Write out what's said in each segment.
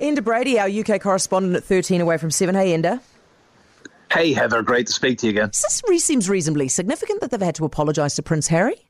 Enda Brady, our UK correspondent at 13 away from 7. Hey, Enda. Hey, Heather, great to speak to you again. This seems reasonably significant that they've had to apologise to Prince Harry.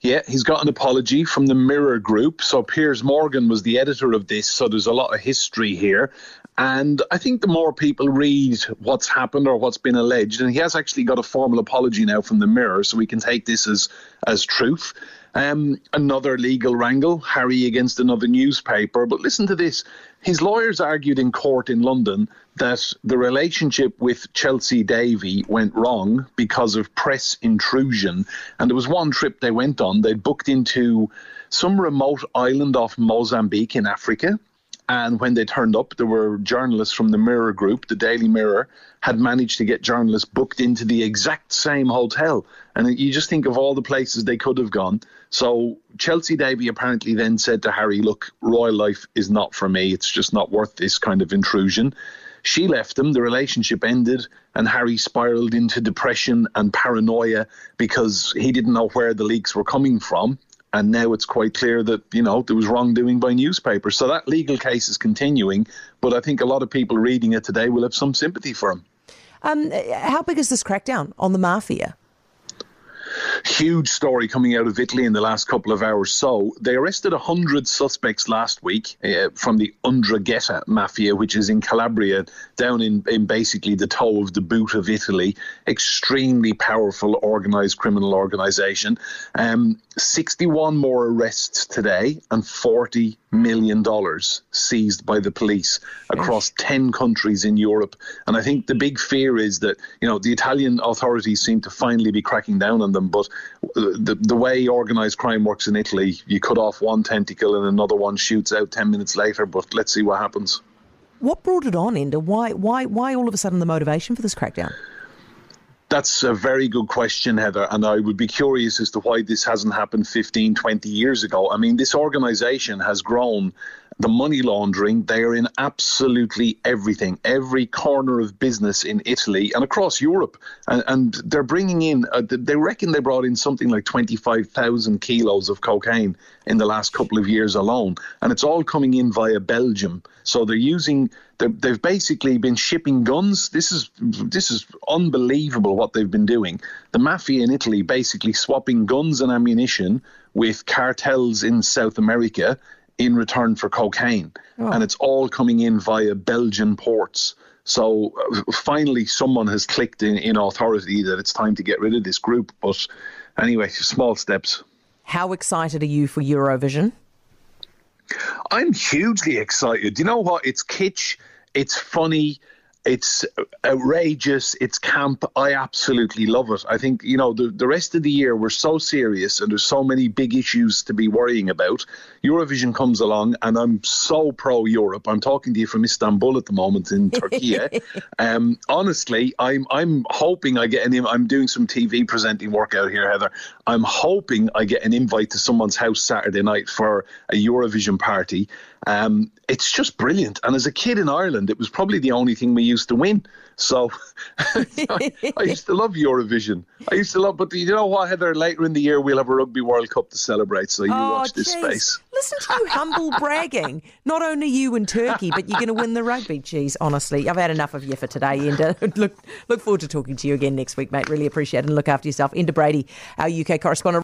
Yeah, he's got an apology from the Mirror Group. So Piers Morgan was the editor of this, so there's a lot of history here. And I think the more people read what's happened or what's been alleged, and he has actually got a formal apology now from the Mirror, so we can take this as as truth. Um, another legal wrangle, Harry against another newspaper. But listen to this. His lawyers argued in court in London that the relationship with Chelsy Davy went wrong because of press intrusion. And there was one trip they went on. They'd booked into some remote island off Mozambique in Africa. And when they turned up, there were journalists from the Mirror Group, the Daily Mirror, had managed to get journalists booked into the exact same hotel. And you just think of all the places they could have gone. So Chelsy Davy apparently then said to Harry, Look, royal life is not for me. It's just not worth this kind of intrusion. She left him, the relationship ended, and Harry spiraled into depression and paranoia because he didn't know where the leaks were coming from and now it's quite clear that you know there was wrongdoing by newspapers. So that legal case is continuing, but I think a lot of people reading it today will have some sympathy for him. Um, how big is this crackdown on the mafia? Huge story coming out of Italy in the last couple of hours. So they arrested 100 suspects last week uh, from the 'Ndrangheta mafia, which is in Calabria, down in, in basically the toe of the boot of Italy. Extremely powerful organised criminal organisation. Um, 61 more arrests today and 40 million dollars seized by the police across 10 countries in Europe. And I think the big fear is that you know the Italian authorities seem to finally be cracking down on them but the the way organized crime works in Italy you cut off one tentacle and another one shoots out 10 minutes later but let's see what happens. What brought it on Enda why why why all of a sudden the motivation for this crackdown that's a very good question, Heather. And I would be curious as to why this hasn't happened 15, 20 years ago. I mean, this organization has grown the money laundering. They are in absolutely everything, every corner of business in Italy and across Europe. And, and they're bringing in, uh, they reckon they brought in something like 25,000 kilos of cocaine in the last couple of years alone. And it's all coming in via Belgium. So they're using, they're, they've basically been shipping guns. This is, this is unbelievable what they've been doing. The mafia in Italy basically swapping guns and ammunition with cartels in South America in return for cocaine. Oh. And it's all coming in via Belgian ports. So uh, finally, someone has clicked in, in authority that it's time to get rid of this group. But anyway, small steps. How excited are you for Eurovision? I'm hugely excited. You know what? It's kitsch, it's funny, it's outrageous. It's camp. I absolutely love it. I think, you know, the, the rest of the year we're so serious and there's so many big issues to be worrying about. Eurovision comes along and I'm so pro Europe. I'm talking to you from Istanbul at the moment in Turkey. um, honestly, I'm I'm hoping I get an I'm doing some TV presenting work out here, Heather. I'm hoping I get an invite to someone's house Saturday night for a Eurovision party. Um, it's just brilliant. And as a kid in Ireland, it was probably the only thing we used to win. So I, I, used to love Eurovision. I used to love, but you know what, Heather? Later in the year, we'll have a Rugby World Cup to celebrate. So you oh, watch this space. Listen to you humble bragging. Not only you and Turkey, but you're going to win the rugby. Geez, honestly, I've had enough of you for today, and look, look forward to talking to you again next week, mate. Really appreciate it, and look after yourself. Enda Brady, our UK correspondent.